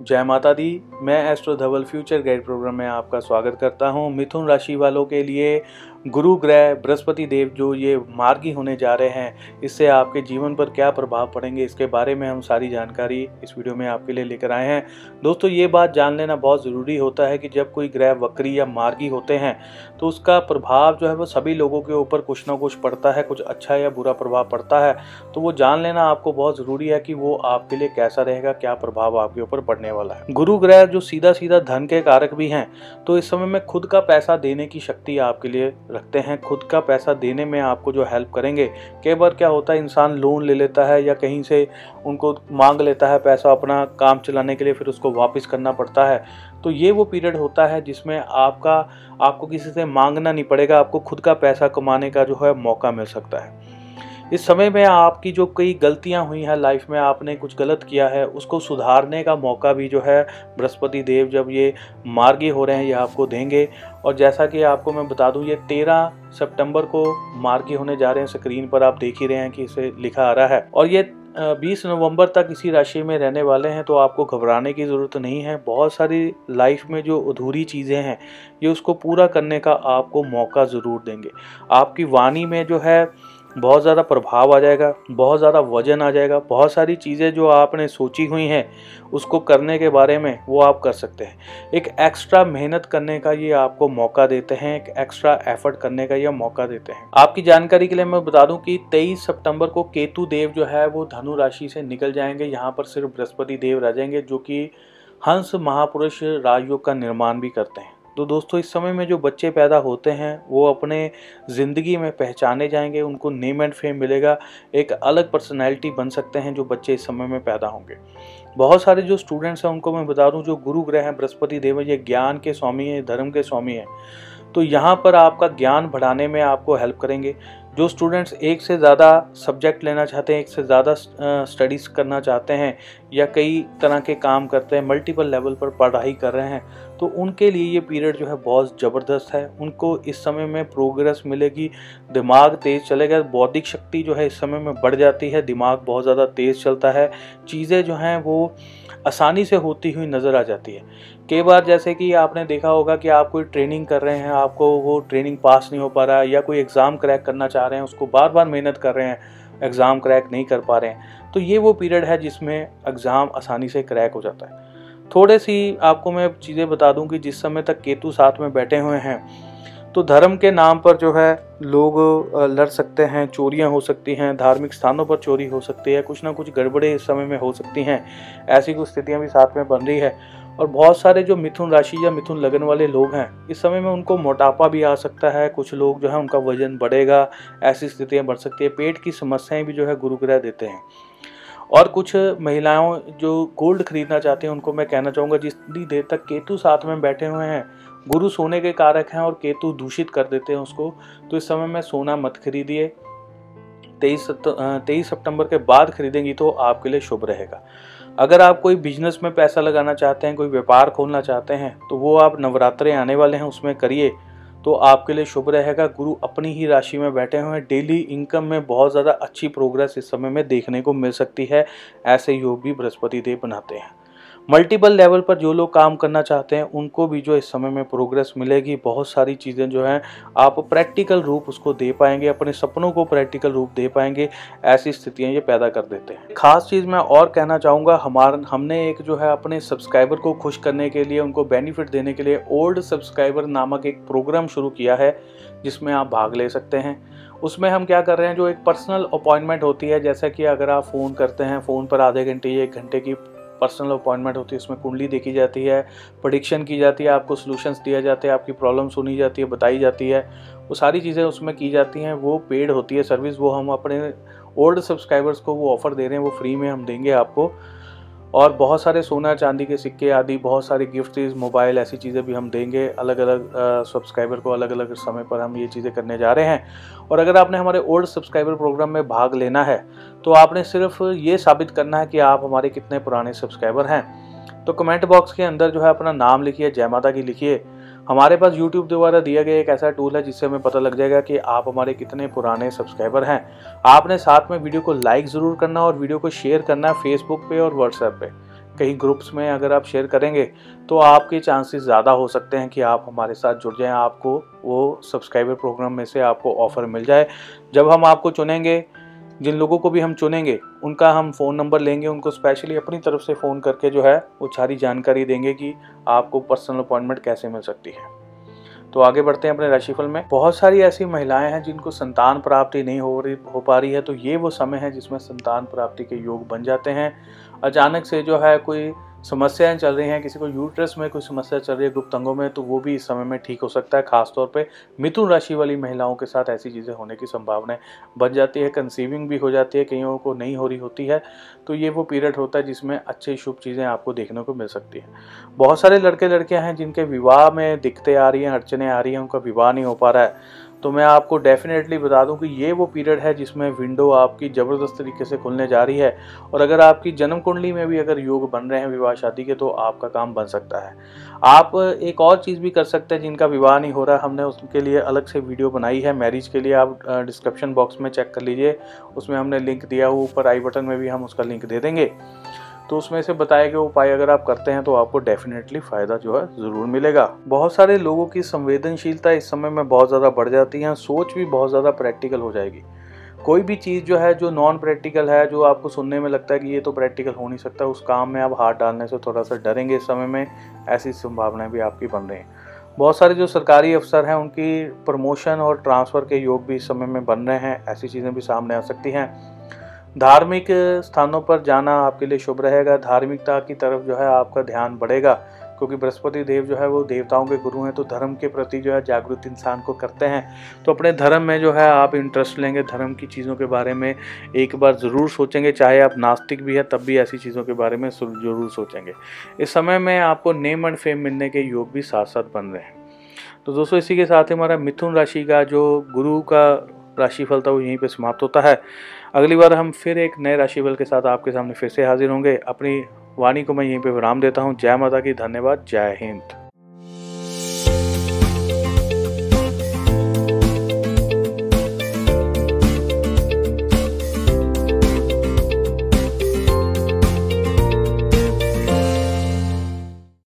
जय माता दी। मैं astro Dhaval future guide program में आपका स्वागत करता हूँ। मिथुन राशि वालों के लिए गुरु ग्रह बृहस्पति देव जो ये मार्गी होने जा रहे हैं, इससे आपके जीवन पर क्या प्रभाव पड़ेंगे, इसके बारे में हम सारी जानकारी इस वीडियो में आपके लिए लेकर आए हैं। दोस्तों, ये बात जान लेना बहुत ज़रूरी होता है कि जब कोई ग्रह वक्री या मार्गी होते हैं तो उसका प्रभाव जो है वो सभी लोगों के ऊपर कुछ ना कुछ पड़ता है, कुछ अच्छा या बुरा प्रभाव पड़ता है। तो वो जान लेना आपको बहुत ज़रूरी है कि वो आपके लिए कैसा रहेगा, क्या प्रभाव आपके ऊपर पड़ने वाला है। गुरु ग्रह जो सीधा सीधा धन के कारक भी हैं तो इस समय में खुद का पैसा देने की शक्ति आपके लिए रखते हैं। खुद का पैसा देने में आपको जो हेल्प करेंगे, कई बार क्या होता है, इंसान लोन ले लेता है या कहीं से उनको मांग लेता है पैसा अपना काम चलाने के लिए, फिर उसको वापस करना पड़ता है। तो ये वो पीरियड होता है जिसमें आपका, आपको किसी से मांगना नहीं पड़ेगा, आपको खुद का पैसा कमाने का जो है मौका मिल सकता है। इस समय में आपकी जो कई गलतियाँ हुई हैं लाइफ में, आपने कुछ गलत किया है, उसको सुधारने का मौका भी जो है बृहस्पति देव जब ये मार्गी हो रहे हैं, ये आपको देंगे। और जैसा कि आपको मैं बता दूँ, ये तेरह सितंबर को मार्गी होने जा रहे हैं, स्क्रीन पर आप देख ही रहे हैं कि इसे लिखा आ रहा है। और ये 20 नवंबर तक इसी राशि में रहने वाले हैं तो आपको घबराने की ज़रूरत नहीं है। बहुत सारी लाइफ में जो अधूरी चीज़ें हैं, ये उसको पूरा करने का आपको मौका ज़रूर देंगे। आपकी वाणी में जो है बहुत ज़्यादा प्रभाव आ जाएगा, बहुत ज़्यादा वज़न आ जाएगा, बहुत सारी चीज़ें जो आपने सोची हुई हैं, उसको करने के बारे में वो आप कर सकते हैं। एक एक्स्ट्रा मेहनत करने का ये आपको मौका देते हैं, एक एक्स्ट्रा एफर्ट करने का ये मौका देते हैं। आपकी जानकारी के लिए मैं बता दूँ कि 23 सितंबर को केतु देव जो है, वो धनु राशि से निकल जाएँगे। यहाँ पर सिर्फ़ बृहस्पति देव रह जाएँगे, जो कि हंस महापुरुष राजयोग का निर्माण भी करते हैं। तो दोस्तों, इस समय में जो बच्चे पैदा होते हैं, वो अपने ज़िंदगी में पहचाने जाएँगे, उनको नेम एंड फेम मिलेगा, एक अलग पर्सनैलिटी बन सकते हैं जो बच्चे इस समय में पैदा होंगे। बहुत सारे जो स्टूडेंट्स हैं, उनको मैं बता दूँ, जो गुरु ग्रह हैं, बृहस्पति, देव, ये ज्ञान के स्वामी हैं, धर्म के स्वामी हैं तो यहाँ पर आपका ज्ञान बढ़ाने में आपको हेल्प करेंगे। जो स्टूडेंट्स एक से ज़्यादा सब्जेक्ट लेना चाहते हैं, एक से ज़्यादा स्टडीज़ करना चाहते हैं, या कई तरह के काम करते हैं मल्टीपल लेवल पर पढ़ाई कर रहे हैं तो उनके लिए ये पीरियड जो है बहुत ज़बरदस्त है। उनको इस समय में प्रोग्रेस मिलेगी। दिमाग तेज़ चलेगा, बौद्धिक शक्ति जो है इस समय में बढ़ जाती है। दिमाग बहुत ज़्यादा तेज़ चलता है। चीज़ें जो हैं वो आसानी से होती हुई नज़र आ जाती है। कई बार जैसे कि आपने देखा होगा कि आप कोई ट्रेनिंग कर रहे हैं, आपको वो ट्रेनिंग पास नहीं हो पा रहा है या कोई एग्ज़ाम क्रैक करना चाह रहे हैं, उसको बार बार मेहनत कर रहे हैं, एग्ज़ाम क्रैक नहीं कर पा रहे हैं तो ये वो पीरियड है जिसमें एग्ज़ाम आसानी से क्रैक हो जाता है। थोड़े सी आपको मैं चीज़ें बता दूँ कि जिस समय तक केतु साथ में बैठे हुए हैं तो धर्म के नाम पर जो है लोग लड़ सकते हैं, चोरियाँ हो सकती हैं, धार्मिक स्थानों पर चोरी हो सकती है, कुछ ना कुछ गड़बड़े इस समय में हो सकती हैं, ऐसी कुछ स्थितियाँ भी साथ में बन रही है। और बहुत सारे जो मिथुन राशि या मिथुन लगन वाले लोग हैं, इस समय में उनको मोटापा भी आ सकता है, कुछ लोग जो है उनका वज़न बढ़ेगा, ऐसी स्थितियाँ बढ़ सकती है, पेट की समस्याएँ भी जो है गुरुग्रह देते हैं। और कुछ महिलाओं जो गोल्ड खरीदना चाहते हैं, उनको मैं कहना चाहूँगा, जितनी देर तक केतु साथ में बैठे हुए हैं, गुरु सोने के कारक हैं और केतु दूषित कर देते हैं उसको तो इस समय में सोना मत खरीदिए। तेईस तेईस सितंबर के बाद खरीदेंगी तो आपके लिए शुभ रहेगा। अगर आप कोई बिज़नेस में पैसा लगाना चाहते हैं, कोई व्यापार खोलना चाहते हैं तो वो आप नवरात्रे आने वाले हैं, उसमें करिए। तो आपके लिए शुभ रहेगा। गुरु अपनी ही राशि में बैठे हुए हैं। डेली इनकम में बहुत ज़्यादा अच्छी प्रोग्रेस इस समय में देखने को मिल सकती है। ऐसे योग भी बृहस्पति देव बनाते हैं। मल्टीपल लेवल पर जो लोग काम करना चाहते हैं, उनको भी जो इस समय में प्रोग्रेस मिलेगी। बहुत सारी चीज़ें जो हैं, आप प्रैक्टिकल रूप उसको दे पाएँगे, अपने सपनों को प्रैक्टिकल रूप दे पाएँगे, ऐसी स्थितियाँ ये पैदा कर देते हैं। खास चीज़ मैं और कहना चाहूँगा, हमारा, हमने एक जो है अपने सब्सक्राइबर को खुश करने के लिए, उनको बेनिफिट देने के लिए ओल्ड सब्सक्राइबर नामक एक प्रोग्राम शुरू किया है, जिसमें आप भाग ले सकते हैं। उसमें हम क्या कर रहे हैं, जो एक पर्सनल अपॉइंटमेंट होती है, जैसा कि अगर आप फ़ोन करते हैं फ़ोन पर आधे घंटे या एक घंटे की पर्सनल अपॉइंटमेंट होती है, उसमें कुंडली देखी जाती है प्रडिक्शन की जाती है, आपको सोल्यूशंस दिया जाते हैं, आपकी प्रॉब्लम सुनी जाती है, बताई जाती है, वो सारी चीज़ें उसमें की जाती हैं, वो पेड होती है सर्विस वो हम अपने ओल्ड सब्सक्राइबर्स को वो ऑफ़र दे रहे हैं, वो फ्री में हम देंगे आपको। और बहुत सारे सोना, चांदी के सिक्के आदि, बहुत सारे गिफ्ट मोबाइल ऐसी चीज़ें भी हम देंगे। अलग अलग सब्सक्राइबर को अलग अलग समय पर हम ये चीज़ें करने जा रहे हैं। और अगर आपने हमारे ओल्ड सब्सक्राइबर प्रोग्राम में भाग लेना है तो आपने सिर्फ़ ये साबित करना है कि आप हमारे कितने पुराने सब्सक्राइबर हैं। तो कमेंट बॉक्स के अंदर जो है अपना नाम लिखिए जय माता की लिखिए। हमारे पास यूट्यूब द्वारा दिया गया एक ऐसा टूल है जिससे हमें पता लग जाएगा कि आप हमारे कितने पुराने सब्सक्राइबर हैं। आपने साथ में वीडियो को लाइक ज़रूर करना और वीडियो को शेयर करना है फेसबुक पे और व्हाट्सएप पे। कहीं ग्रुप्स में अगर आप शेयर करेंगे तो आपके चांसेस ज़्यादा हो सकते हैं कि आप हमारे साथ जुड़ जाएँ, आपको वो सब्सक्राइबर प्रोग्राम में से आपको ऑफ़र मिल जाए। जब हम आपको चुनेंगे जिन लोगों को भी हम चुनेंगे, उनका हम फ़ोन नंबर लेंगे, उनको स्पेशली अपनी तरफ़ से फ़ोन करके जो है, वो सारी जानकारी देंगे कि आपको पर्सनल अपॉइंटमेंट कैसे मिल सकती है। तो आगे बढ़ते हैं अपने राशिफल में। बहुत सारी ऐसी महिलाएँ हैं जिनको संतान प्राप्ति नहीं हो रही, हो पा रही है तो ये वो समय है जिसमें संतान प्राप्ति के योग बन जाते हैं। अचानक से जो है कोई समस्याएँ चल रही हैं, किसी को यूट्रस में कोई समस्या चल रही है गुप्त अंगों में तो वो भी इस समय में ठीक हो सकता है। खासतौर पे मिथुन राशि वाली महिलाओं के साथ ऐसी चीज़ें होने की संभावनाएँ बन जाती है कंसीविंग भी हो जाती है, कईयों को नहीं हो रही होती है तो ये वो पीरियड होता है जिसमें अच्छी शुभ चीज़ें आपको देखने को मिल सकती है। बहुत सारे लड़के लड़कियाँ हैं जिनके विवाह में दिक्कतें आ रही हैं, अड़चने आ रही हैं, उनका विवाह नहीं हो पा रहा है। तो मैं आपको डेफिनेटली बता दूँ कि ये वो पीरियड है जिसमें विंडो आपकी ज़बरदस्त तरीके से खुलने जा रही है। और अगर आपकी जन्म कुंडली में भी अगर योग बन रहे हैं विवाह शादी के तो आपका काम बन सकता है। आप एक और चीज़ भी कर सकते हैं जिनका विवाह नहीं हो रहा हमने उसके लिए अलग से वीडियो बनाई है। मैरिज के लिए आप डिस्क्रिप्शन बॉक्स में चेक कर लीजिए। उसमें हमने लिंक दिया हुआ, ऊपर आई बटन में भी हम उसका लिंक दे देंगे। तो उसमें से बताए गए उपाय अगर आप करते हैं तो आपको डेफिनेटली फ़ायदा जो है ज़रूर मिलेगा। बहुत सारे लोगों की संवेदनशीलता इस समय में बहुत ज़्यादा बढ़ जाती है, सोच भी बहुत ज़्यादा प्रैक्टिकल हो जाएगी। कोई भी चीज़ जो है, जो नॉन प्रैक्टिकल है, जो आपको सुनने में लगता है कि ये तो प्रैक्टिकल हो नहीं सकता, उस काम में आप हाथ डालने से थोड़ा सा डरेंगे इस समय में, ऐसी संभावनाएँ भी आपकी बन रही हैं। बहुत सारे जो सरकारी अफसर हैं, उनकी प्रमोशन और ट्रांसफ़र के योग भी इस समय में बन रहे हैं, ऐसी चीज़ें भी सामने आ सकती हैं। धार्मिक स्थानों पर जाना आपके लिए शुभ रहेगा। धार्मिकता की तरफ़ जो है आपका ध्यान बढ़ेगा, क्योंकि बृहस्पति देव जो है वो देवताओं के गुरु हैं तो धर्म के प्रति जो है जागरूक इंसान को करते हैं। तो अपने धर्म में जो है आप इंटरेस्ट लेंगे धर्म की चीज़ों के बारे में, एक बार ज़रूर सोचेंगे, चाहे आप नास्तिक भी हैं, तब भी ऐसी चीज़ों के बारे में ज़रूर सोचेंगे। इस समय में आपको नेम एंड फेम मिलने के योग भी साथ साथ बन रहे हैं। तो दोस्तों, इसी के साथ ही हमारा मिथुन राशि का जो गुरु का राशिफल था वो यहीं पे समाप्त होता है। अगली बार हम फिर एक नए राशिफल के साथ आपके सामने फिर से हाजिर होंगे। अपनी वाणी को मैं यहीं पे विराम देता हूँ। जय माता की धन्यवाद, जय हिंद।